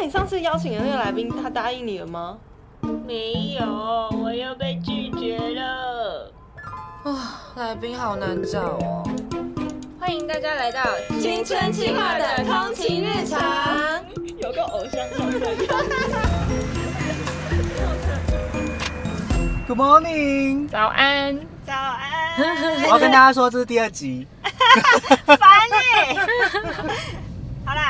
那你上次邀请的那个来宾，他答应你了吗？没有，我又被拒绝了。啊，来宾好难找哦。欢迎大家来到青春期化的通勤日常，有个偶像上身。Good morning，早安，早安，我要跟大家说这是第二集。烦哎、好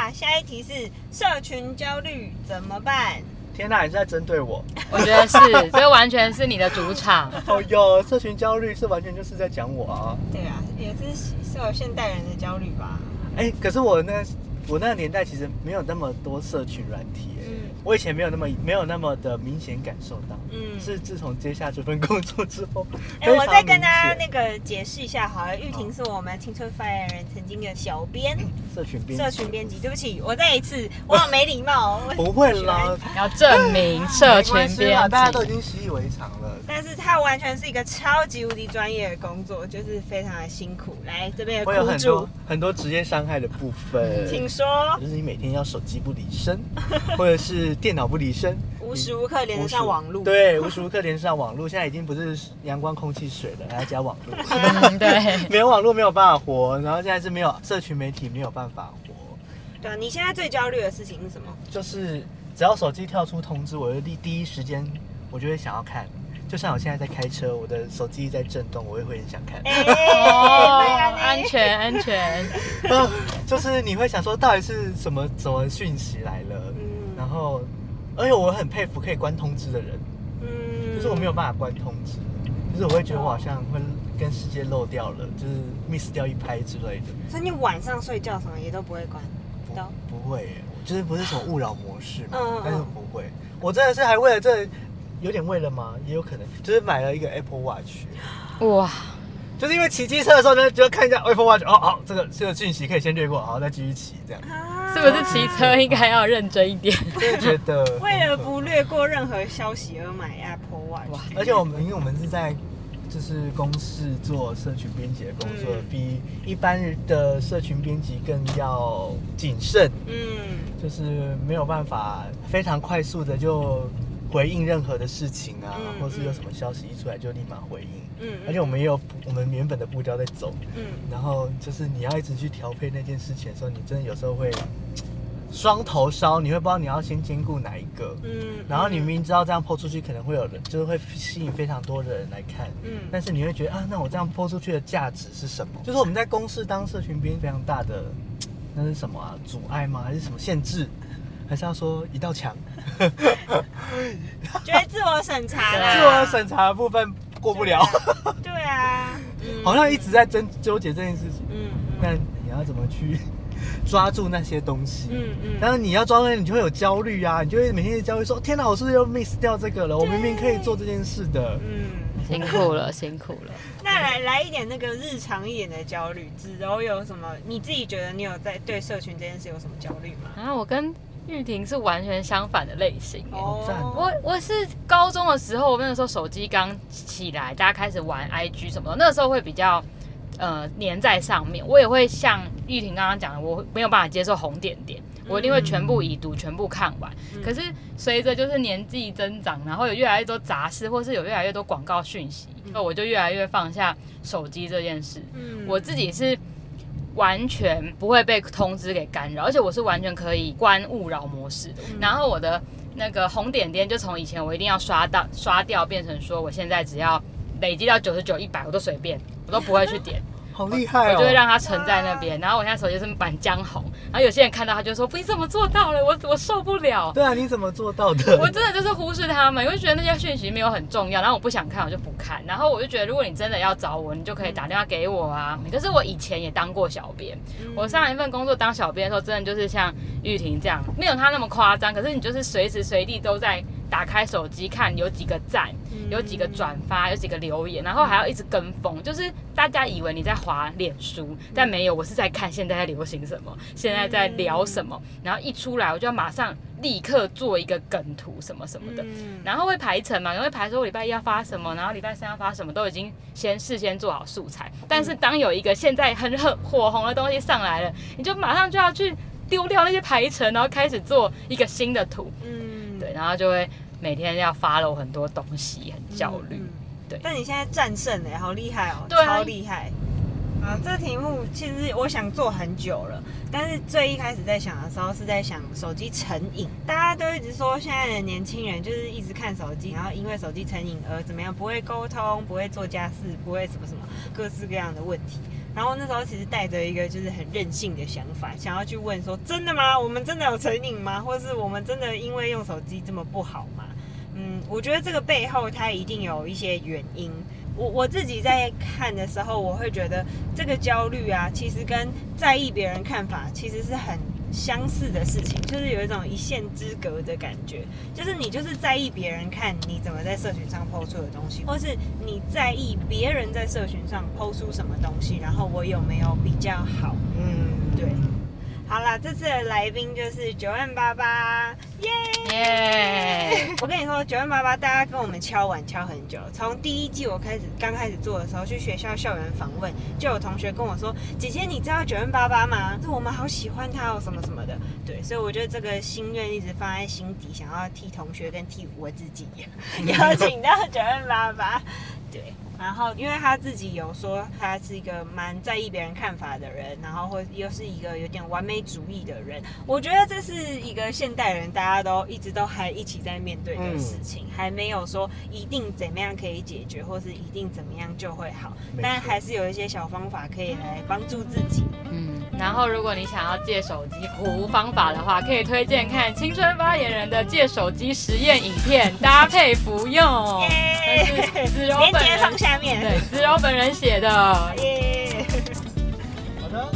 啦，下一题是社群焦虑怎么办？天哪，你是在针对我？我觉得是，这完全是你的主场。哦哟，社群焦虑是完全就是在讲我啊。对啊，也是是有现代人的焦虑吧？哎、可是我那我那个年代其实没有那么多社群软体、哎、嗯我以前没有那么没有那么的明显感受到。嗯，是自从接下这份工作之后，哎、我再跟大家那个解释一下好了，玉婷是我们青春发言人曾经的小编、社群编社群编辑。对不起，我再一次，我好没礼貌。不会啦，要证明社群编辑 大家都已。经习以为常了。但是他完全是一个超级无敌专业的工作，就是非常的辛苦。来这边的会有很多，很多职业伤害的部分，请说，就是你每天要手机不离身，或者是电脑不离身，无时无刻连得上网络。对，无时无刻连上网络，现在已经不是阳光、空气、水了，还要加网络。嗯，对，没有网络没有办法活，然后现在是没有社群媒体没有办法活，对啊，你现在最焦虑的事情是什么？就是只要手机跳出通知，我就第第一时间我就会想要看。就像我现在在开车，我的手机在震动，我也会很想看。哎、哦，安。全安全。啊就是你会想说，到底是什么什么讯息来了？嗯然后，而且我很佩服可以关通知的人，嗯。就是我没有办法关通知，就是我会觉得我好像会跟世界漏掉了，就是 miss 掉一拍之类的。所以你晚上睡觉什么也都不会关，不都？不会耶，就是不是什么勿扰模式嘛，嗯嗯嗯。但是不会。我真的是还为了这，有点为了吗？也有可能，就是买了一个 Apple Watch，哇，就是因为骑机车的时候呢，就看一下 Apple Watch，哦好，这个这个讯息可以先略过，好，再继续骑这样。啊是不是骑车应该要认真一点？真的觉得为了不略过任何消息而买 Apple Watch？哇而且我们因为我们是在就是公司做社群编辑的工作，嗯比一般的社群编辑更要谨慎，嗯，就是没有办法非常快速的就回应任何的事情啊，嗯或是有什么消息一出来就立马回应。嗯而且我们也有我们原本的步调在走，嗯然后就是你要一直去调配那件事情的时候，你真的有时候会双头烧，你会不知道你要先兼顾哪一个。嗯然后你明明知道这样泼出去可能会有人，就是会吸引非常多的人来看，嗯但是你会觉得啊，那我这样泼出去的价值是什么？就是我们在公司当社群编非常大的，那是什么啊？阻碍吗？还是什么限制？还是要说一道墙？觉得自我审查啦，自我审查的部分过不了，对啊，嗯好像一直在争纠结这件事情。嗯那你要怎么去 抓住那些东西？嗯嗯但是你要抓住，你就会有焦虑啊，你就会每天焦虑说：天哪，我是不是又 miss 掉这个了？我明明可以做这件事的。嗯。辛苦了，辛苦了。那来来一点那个日常一点的焦虑，子柔有什么？你自己觉得你有在对社群这件事有什么焦虑吗？啊我跟玉婷是完全相反的类型我我是高中的时候，我那个时候手机刚起来，大家开始玩 IG 什么的，那个时候会比较呃粘在上面。我也会像玉婷刚刚讲的，我没有办法接受红点点，我一定会全部已读，全部看完。可是随着就是年纪增长，然后有越来越多杂事，或是有越来越多广告讯息，那我就越来越放下手机这件事。嗯。我自己是完全不会被通知给干扰，而且我是完全可以关勿扰模式的。然后我的那个红点点就从以前我一定要刷到刷掉，变成说我现在只要累积到九十九、一百，我都随便，我都不会去点，好厉害哦！我就会让它存在那边。然后我现在手机是满江红，然后有些人看到他就说：“，你怎么做到了？我我受不了。”对啊，你怎么做到的？我真的就是忽视他们，因为觉得那些讯息没有很重要，然后我不想看，我就不看。然后我就觉得，如果你真的要找我，你就可以打电话给我啊。可是我以前也当过小编，我上一份工作当小编的时候，真的就是像玉婷这样，没有他那么夸张。可是你就是随时随地都在打开手机看有几个赞，有几个转发，有几个留言，然后还要一直跟风，就是大家以为你在滑脸书，但没有，我是在看现在在流行什么，现在在聊什么，然后一出来我就要马上立刻做一个梗图什么什么的。嗯。然后会排程嘛，然后会排说我礼拜一要发什么，然后礼拜三要发什么，都已经先事先做好素材。但是当有一个现在很很火红的东西上来了，你就马上就要去丢掉那些排程，然后开始做一个新的图，嗯，对，然后就会每天要 follow 很多东西，很焦虑。嗯对但你现在战胜了，好厉害哦，超厉害。啊，这题目其实我想做很久了，但是最一开始在想的时候是在想手机成瘾。大家都一直说现在的年轻人就是一直看手机，然后因为手机成瘾而怎么样，不会沟通，不会做家事，不会什么什么各式各样的问题。然后那时候其实带着一个就是很任性的想法，想要去问说真的吗？我们真的有成瘾吗？或是我们真的因为用手机这么不好吗？嗯，我觉得这个背后它一定有一些原因。我我自己在看的时候，我会觉得这个焦虑啊，其实跟在意别人看法其实是很相似的事情，就是有一种一线之隔的感觉。就是你就是在意别人看你怎么在社群上抛出的东西，或是你在意别人在社群上抛出什么东西，然后我有没有比较好？嗯，对。好啦，这次的来宾就是九万八八，耶！耶！我跟你说，九万八八，大家跟我们敲碗敲很久了。从第一季我开始刚开始做的时候，去学校校园访问，就有同学跟我说：“姐姐，你知道九万八八吗？是我们好喜欢他哦，什么什么的。”对，所以我觉得这个心愿一直放在心底，想要替同学跟替我自己 邀请到九万八八。对，然后因为他自己有说他是一个蛮在意别人看法的人，然后或又是一个有点完美主义的人，我觉得这是一个现代人大家都一直都还一起在面对的事情，还没有说一定怎么样可以解决，或是一定怎么样就会好，但还是有一些小方法可以来帮助自己。嗯，然后如果你想要借手机胡方法的话，可以推荐看青春发言人的借手机实验影片，搭配服用。耶那是子柔连接本人放下面。对，只有本人写的。耶。好的。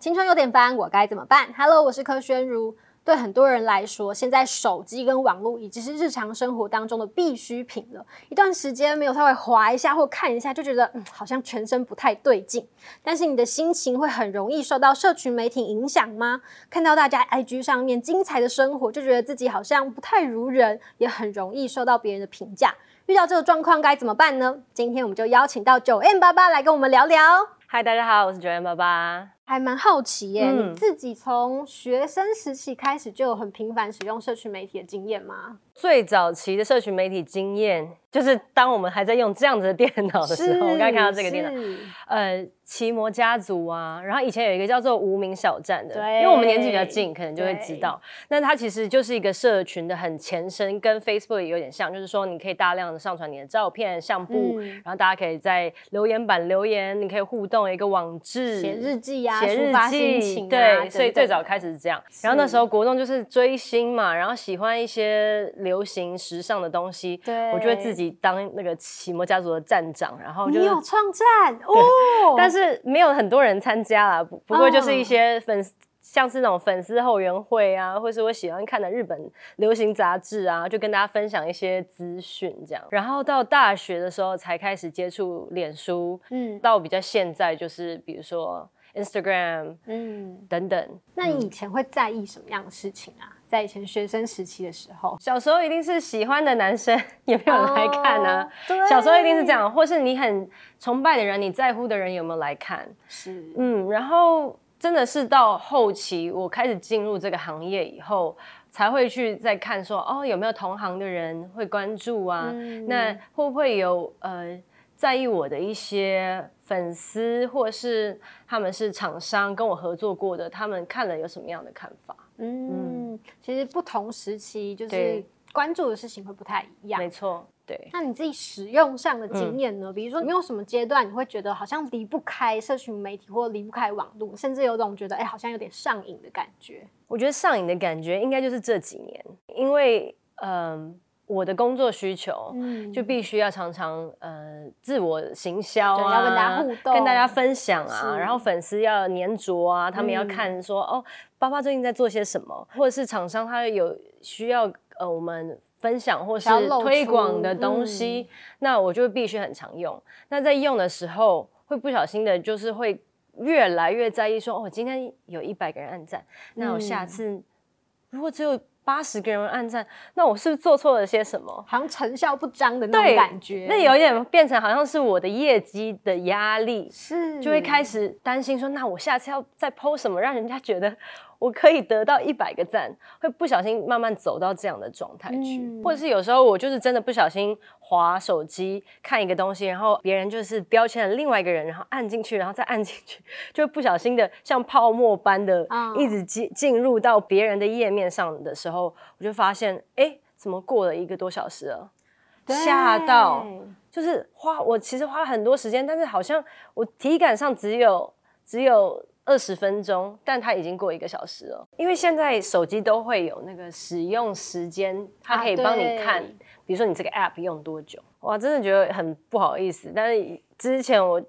青春有点烦，我该怎么办？Hello，我是柯宣如。对很多人来说，现在手机跟网络已经是日常生活当中的必需品了。一段时间没有稍微滑一下或看一下，就觉得嗯，好像全身不太对劲。但是你的心情会很容易受到社群媒体影响吗？看到大家 IG 上面精彩的生活，就觉得自己好像不太如人，也很容易受到别人的评价。遇到这个状况该怎么办呢？今天我们就邀请到九 M 八八来跟我们聊聊。嗨，大家好，我是九 M 爸爸。还蛮好奇耶，嗯你自己从学生时期开始就有很频繁使用社群媒体的经验吗？最早期的社群媒体经验，就是当我们还在用这样子的电脑的时候，我刚才看到这个电脑，呃，奇摩家族啊，然后以前有一个叫做无名小站的，对。因为我们年纪比较近，可能就会知道。那它其实就是一个社群的很前身，跟 Facebook 也有点像，就是说你可以大量的上传你的照片、相簿，嗯。然后大家可以在留言板留言，你可以互动一个网志，写日记啊，写日记，对，所以最早开始是这样。然后那时候国栋就是追星嘛，然后喜欢一些流行时尚的东西，对我就会自己当那个奇摩家族的站长，然后就你有创战哦，但是没有很多人参加啦，不不过就是一嗯些粉丝。像是那种粉丝后援会啊，或是我喜欢看的日本流行杂志啊，就跟大家分享一些资讯这样。然后到大学的时候才开始接触脸书，嗯到比较现在就是比如说 Instagram 嗯，等等。那你以前会在意什么样的事情啊？在以前学生时期的时候，小时候一定是喜欢的男生有没有来看啊？哦对小时候一定是这样，或是你很崇拜的人，你在乎的人有没有来看？是嗯，然后真的是到后期，我开始进入这个行业以后，才会去再看说，哦，有没有同行的人会关注啊？嗯那会不会有呃在意我的一些粉丝，或是他们是厂商跟我合作过的，他们看了有什么样的看法？嗯，其实不同时期就是关注的事情会不太一样没。错，对。那你自己使用上的嗯经验呢？比如说，你有什么阶段你会觉得好像离不开社群媒体，或离不开网络，甚至有种觉得哎、好像有点上瘾的感觉？我觉得上瘾的感觉应该就是这几年，因为嗯、我的工作需求，嗯就必须要常常呃自我行销啊，要跟大家互动跟大家分享啊，然后粉丝要粘着啊，他们要嗯看说、哦，爸爸最近在做些什么，或者是厂商他有需要呃我们。分享或是推出广的东西，那我就必须很常用。那在用的时候，会不小心的，就是会越来越在意说，哦，今天有一百个人按赞，那我下嗯次如果只有八十个人按赞，那我是不是做错了些什么？好像成效不彰的那种感觉。那有一点变成好像是我的业绩的压力，是就会开始担心说，那我下次要再 PO 什么，让人家觉得我可以得到一百个赞，会不小心慢慢走到这样的状态去，嗯或者是有时候我就是真的不小心划手机看一个东西，然后别人就是标签了另外一个人，然后按进去，然后再按进去，就不小心的像泡沫般的啊一直进进入到别人的页面上的时候，我就发现，哎，怎么过了一个多小时了？吓到，就是花我其实花了很多时间，但是好像我体感上只有只有二十分钟，但它已经过一个小时了。因为现在手机都会有那个使用时间，它可以帮你看，对比如说你这个 app 用多久。哇，真的觉得很不好意思，但是之前我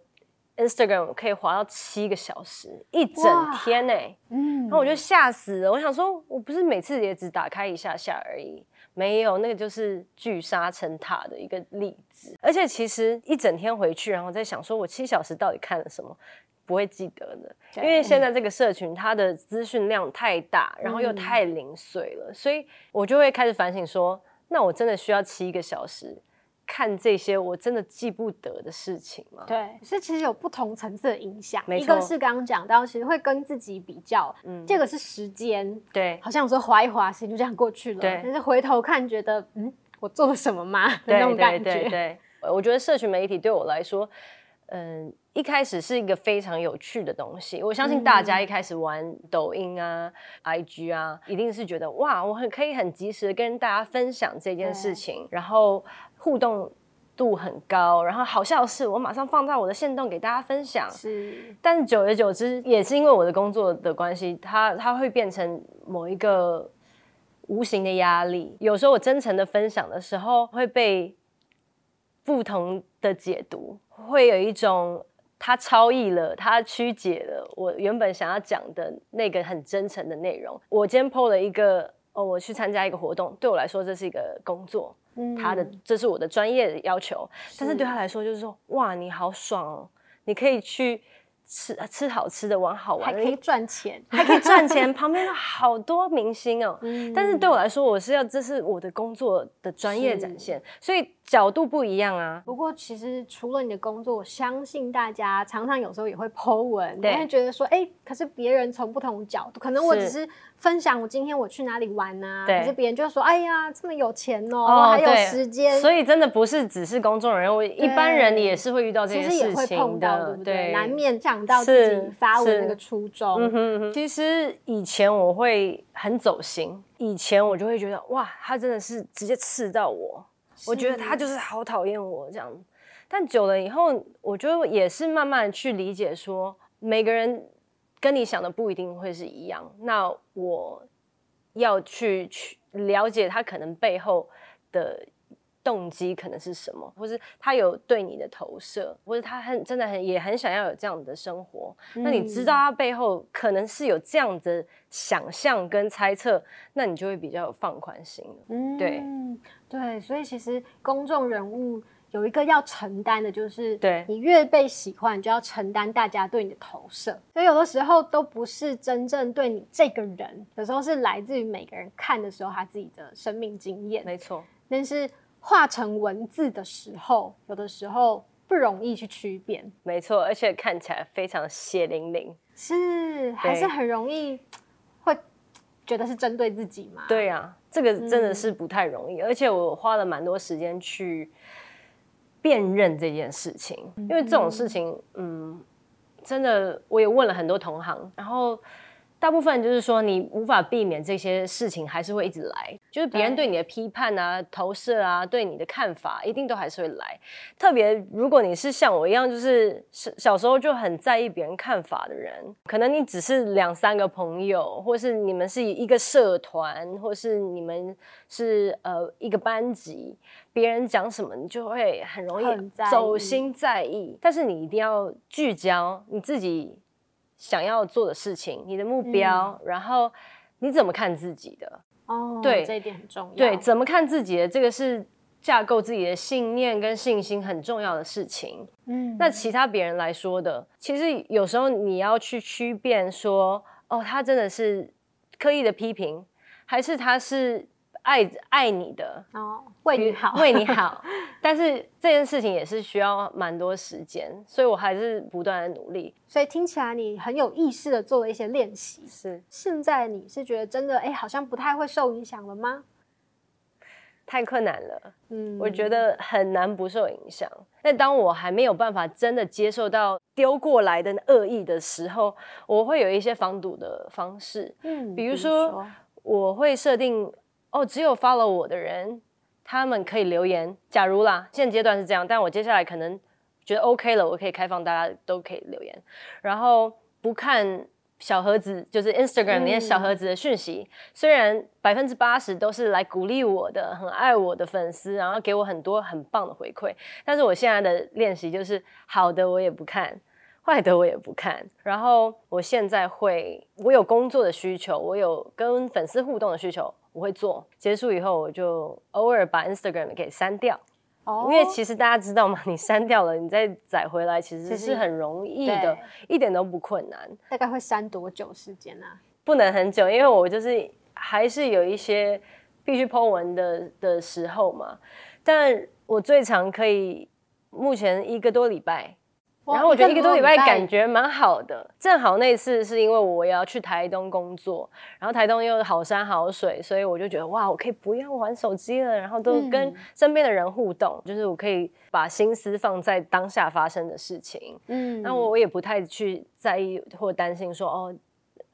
Instagram 可以滑到七个小时，一整天呢、嗯然后我就吓死了，我想说，我不是每次也只打开一下下而已，没有，那个就是聚沙成塔的一个例子。而且其实一整天回去，然后在想说我七小时到底看了什么，不会记得的，因为现在这个社群它的资讯量太大，然后又太零碎了，所以我就会开始反省说，那我真的需要七个小时看这些我真的记不得的事情吗？对，是其实有不同层次的影响。一个是刚刚讲到，其实会跟自己比较，嗯这个是时间，对好像有时候划一划，时间就这样过去了。对但是回头看，觉得嗯，我做了什么吗？那种感对对觉。对，呃我觉得社群媒体对我来说，嗯，一开始是一个非常有趣的东西。我相信大家一开始玩抖音啊、IG 啊，一定是觉得哇，我很可以很及时的跟大家分享这件事情，然后互动度很高，然后好笑的是，我马上放在我的线动给大家分享。是，但是久而久之，也是因为我的工作的关系，它它会变成某一个无形的压力。有时候我真诚的分享的时候，会被不同的解读，会有一种他超意了，他曲解了我原本想要讲的那个很真诚的内容。我今天 PO 了一个哦，我去参加一个活动，对我来说这是一个工作，嗯他的这是我的专业的要求，但是对他来说就是说，哇，你好爽哦，你可以去吃吃好吃的，玩好玩的，还可以赚钱。还可以赚钱，旁边有好多明星哦。嗯但是对我来说，我是要这是我的工作的专业展现，所以角度不一样啊。不过，其实除了你的工作，我相信大家常常有时候也会 Po 文，对你会觉得说，哎、可是别人从不同角度，可能我只是分享我今天我去哪里玩呐、对可是别人就说，哎呀，这么有钱哦，哦还有时间，所以真的不是只是公众人物，一般人也是会遇到这其实也件事情的，不对？难免想到自己是发文那个初衷。嗯哼嗯哼，其实以前我会很走心，以前我就会觉得哇，他真的是直接刺到我，我觉得他就是好讨厌我这样。但久了以后，我就也是慢慢去理解说，每个人跟你想的不一定会是一样。那我要去去了解他可能背后的动机可能是什么，或是他有对你的投射，或是他很真的很也很想要有这样的生活。那你知道他背后可能是有这样的想象跟猜测，那你就会比较有放宽心了。嗯对对，所以其实公众人物有一个要承担的，就是对你越被喜欢，你就要承担大家对你的投射。所以有的时候都不是真正对你这个人，有时候是来自于每个人看的时候他自己的生命经验。没错，但是化成文字的时候，有的时候不容易去区辨，没错，而且看起来非常血淋淋。是还是很容易会觉得是针对自己嘛？对啊，这个真的是不太容易，而且我花了蛮多时间去辨认这件事情，因为这种事情，嗯，真的我也问了很多同行，然后大部分就是说你无法避免这些事情还是会一直来，就是别人对你的批判啊、投射啊、对你的看法，一定都还是会来。特别如果你是像我一样，就是小小时候就很在意别人看法的人，可能你只是两三个朋友，或是你们是一个社团，或是你们是呃一个班级，别人讲什么你就会很容易很在意走心在意。但是你一定要聚焦你自己想要做的事情，你的目标，然后你怎么看自己的。哦，对这一点很重要。对，怎么看自己的这个是架构自己的信念跟信心很重要的事情。嗯，那其他别人来说的，其实有时候你要去区辨说，哦，他真的是刻意的批评，还是他是爱爱你的，哦，为你好，为你好。但是这件事情也是需要蛮多时间，所以我还是不断的努力。所以听起来你很有意识的做了一些练习。是现在你是觉得真的哎，好像不太会受影响了吗？太困难了，嗯，我觉得很难不受影响。但当我还没有办法真的接受到丢过来的恶意的时候，我会有一些防堵的方式，嗯，比如说我会设定哦，只有 follow 我的人，他们可以留言。假如啦，现阶段是这样，但我接下来可能觉得 OK 了，我可以开放大家都可以留言，然后不看。小盒子就是 Instagram 里面小盒子的讯息，虽然百分之八十都是来鼓励我的、很爱我的粉丝，然后给我很多很棒的回馈，但是我现在的练习就是好的我也不看，坏的我也不看。然后我现在会，我有工作的需求，我有跟粉丝互动的需求，我会做。结束以后，我就偶尔把 Instagram 给删掉。因为其实大家知道嘛？你删掉了，你再载回来，其实是很容易的，一点都不困难。大概会删多久时间呢？不能很久，因为我就是还是有一些必须 Po 文的的时候嘛。但我最长可以目前一个多礼拜。然后我觉得一个多礼拜感觉蛮好的，正好那次是因为我要去台东工作，然后台东又好山好水，所以我就觉得哇，我可以不要玩手机了，然后都跟身边的人互动，就是我可以把心思放在当下发生的事情。嗯，那我也不太去在意或担心说哦，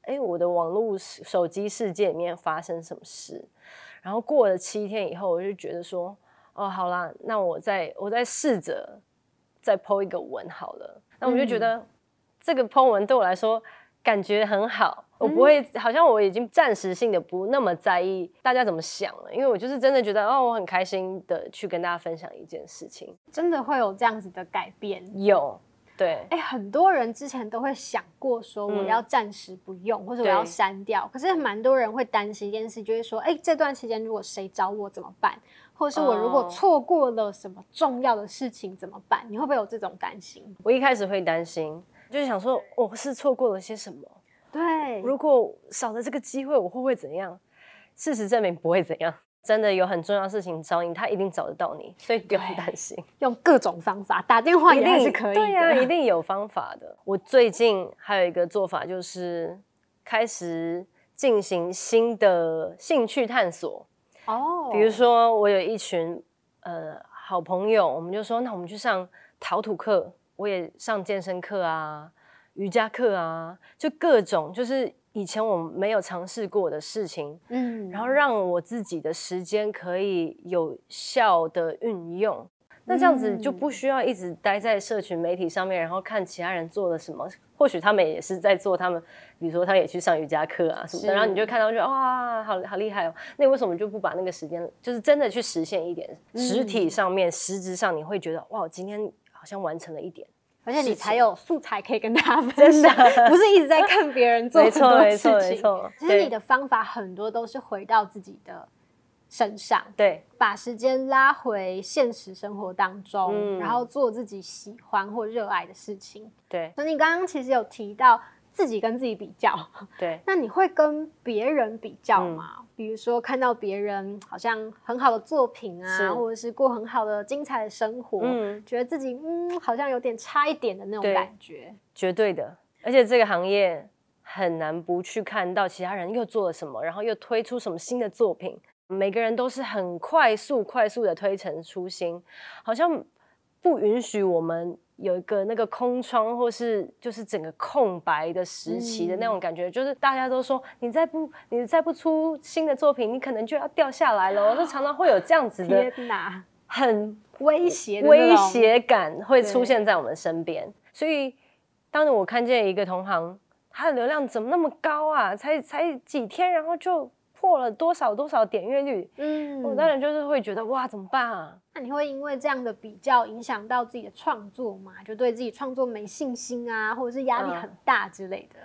哎，我的网络手机世界里面发生什么事。然后过了七天以后，我就觉得说哦，好啦，那我再我再试着。再剖一个文好了，那我就觉得这个剖文对我来说感觉很好，我不会好像我已经暂时性的不那么在意大家怎么想了，因为我就是真的觉得哦，我很开心的去跟大家分享一件事情，真的会有这样子的改变，有对，哎，很多人之前都会想过说我要暂时不用，或者我要删掉，可是蛮多人会担心一件事，就是说，哎，这段期间如果谁找我怎么办？或是我如果错过了什么重要的事情怎么办？你会不会有这种担心？我一开始会担心，就是想说我是错过了些什么？对，如果少了这个机会，我会不会怎样？事实证明不会怎样，真的有很重要的事情找你，他一定找得到你，所以不用担心。用各种方法打电话一定是可以，对呀，一定有方法的。我最近还有一个做法，就是开始进行新的兴趣探索。哦，比如说我有一群呃好朋友，我们就说那我们去上陶土课，我也上健身课啊、瑜伽课啊，就各种就是以前我们没有尝试过的事情，嗯，然后让我自己的时间可以有效的运用。那这样子就不需要一直待在社群媒体上面，然后看其他人做了什么。或许他们也是在做他们，比如说他也去上瑜伽课啊什么的，然后你就看到就哇，好好厉害哦。那为什么就不把那个时间，就是真的去实现一点实体上面、实质上，你会觉得哇，今天好像完成了一点，而且你才有素材可以跟大家分 享，不是一直在看别人做很多事情。其实你的方法很多都是回到自己的。身上对，把时间拉回现实生活当中，然后做自己喜欢或热爱的事情。对，所以你刚刚其实有提到自己跟自己比较，对，那你会跟别人比较吗？比如说看到别人好像很好的作品啊，或者是过很好的精彩的生活，嗯，觉得自己嗯好像有点差一点的那种感觉。绝对的，而且这个行业很难不去看到其他人又做了什么，然后又推出什么新的作品。每个人都是很快速、快速的推陈出新，好像不允许我们有一个那个空窗，或是就是整个空白的时期的那种感觉。就是大家都说，你再不你再不出新的作品，你可能就要掉下来了。就常常会有这样子的天哪，很威胁威胁感会出现在我们身边。所以，当我看见一个同行，他的流量怎么那么高啊？才才几天，然后就。破了多少多少点阅率？嗯，我当然就是会觉得哇，怎么办啊？那你会因为这样的比较影响到自己的创作吗？就对自己创作没信心啊，或者是压力很大之类的？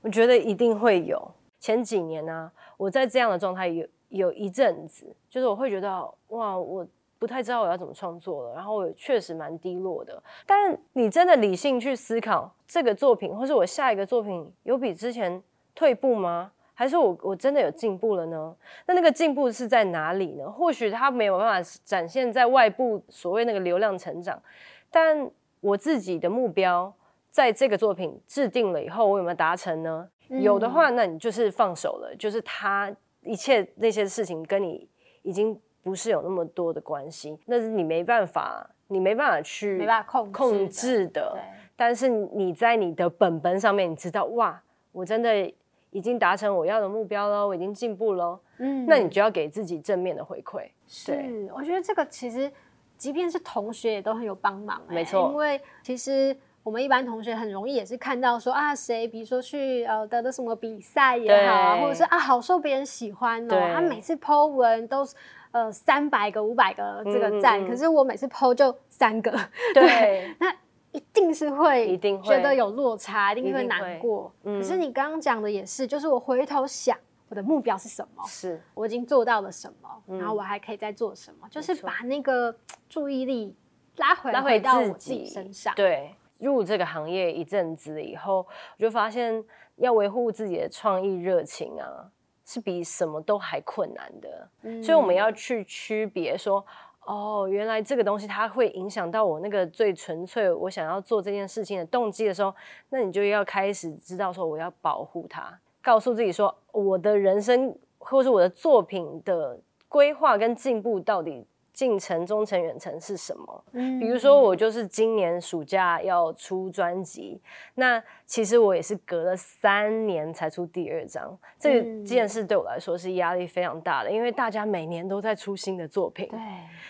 我觉得一定会有。前几年呢，我在这样的状态有有一阵子，就是我会觉得哇，我不太知道我要怎么创作了，然后我确实蛮低落的。但你真的理性去思考，这个作品或是我下一个作品有比之前退步吗？还是我我真的有进步了呢？那那个进步是在哪里呢？或许它没有办法展现在外部所谓那个流量成长，但我自己的目标在这个作品制定了以后，我有没有达成呢？有的话，那你就是放手了，就是他一切那些事情跟你已经不是有那么多的关系，那是你没办法，你没办法去没办法控制的。但是你在你的本本上面，你知道哇，我真的已经达成我要的目标了，我已经进步了，嗯。那你就要给自己正面的回馈。是，我觉得这个其实，即便是同学也都很有帮忙、欸，没错。因为其实我们一般同学很容易也是看到说啊，谁比如说去呃得的什么比赛也好啊，或者是啊好受别人喜欢哦，对。他每次 Po 文都是。呃，三百个、五百个这个赞，嗯嗯嗯。可是我每次 PO 就三个，对，那一定是会，一定会。觉得有落差，一定会。难过。嗯。可是你刚刚讲的也是，就是我回头想我的目标是什么，是。我已经做到了什么，嗯。然后我还可以再做什么，就是把那个注意力拉回拉回到我自己己身上。对，入这个行业一阵子以后，我就发现要维护自己的创意热情啊，是比什么都还困难的。嗯。所以我们要去区别说，哦，原来这个东西它会影响到我那个最纯粹我想要做这件事情的动机的时候，那你就要开始知道说我要保护它，告诉自己说我的人生或是我的作品的规划跟进步到底近程、中程、远程是什么。嗯比如说，我就是今年暑假要出专辑，那其实我也是隔了三年才出第二张，这件事对我来说是压力非常大的，因为大家每年都在出新的作品，对，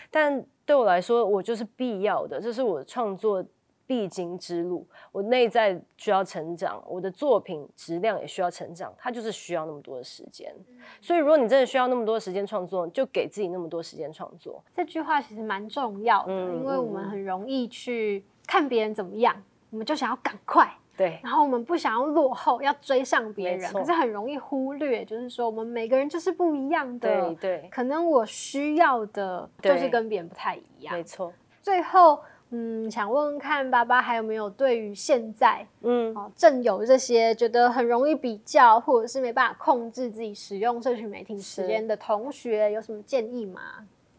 但对我来说，我就是必要的，这是我创作必经之路。我内在需要成长，我的作品质量也需要成长，它就是需要那么多的时间。所以，如果你真的需要那么多时间创作，就给自己那么多时间创作。这句话其实蛮重要的，嗯因为我们很容易去看别人怎么样，我们就想要赶快。对，然后我们不想要落后，要追上别人，可是很容易忽略，就是说我们每个人就是不一样的对，，对，可能我需要的就是跟别人不太一样没。错。最后，嗯，想问问看，爸爸还有没有对于现在嗯，哦正有这些觉得很容易比较，或者是没办法控制自己使用社群媒体时间的同学，有什么建议吗？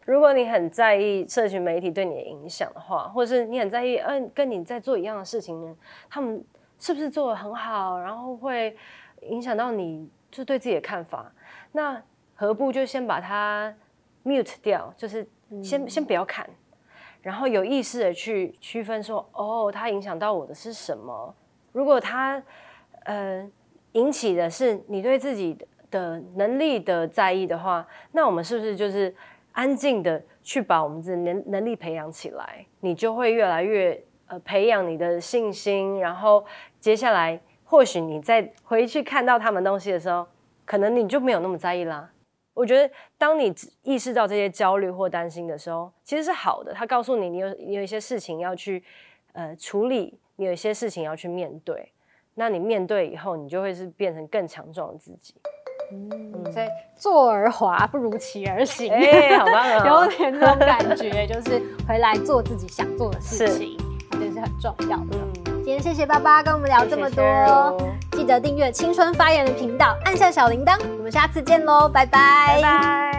如果你很在意社群媒体对你的影响的话，或者是你很在意，嗯、跟你在做一样的事情呢，他们是不是做的很好，然后会影响到你就对自己的看法，那何不就先把它 mute 掉，就是先、先不要看，然后有意识的去区分说，哦，它影响到我的是什么？如果它呃引起的是你对自己的能力的在意的话，那我们是不是就是安静的去把我们的能能力培养起来？你就会越来越呃培养你的信心，然后接下来或许你再回去看到他们东西的时候，可能你就没有那么在意啦。我觉得，当你意识到这些焦虑或担心的时候，其实是好的。他告诉你，你有你有一些事情要去呃处理，你有一些事情要去面对。那你面对以后，你就会是变成更强壮的自己。嗯，所以坐而滑不如起而行，哎、好棒哦！有点这种感觉，就是回来做自己想做的事是情，这是很重要的。嗯，今天谢谢爸爸跟我们聊这么多，谢谢记得订阅青春发言的频道，按下小铃铛，我下次见喽，拜拜。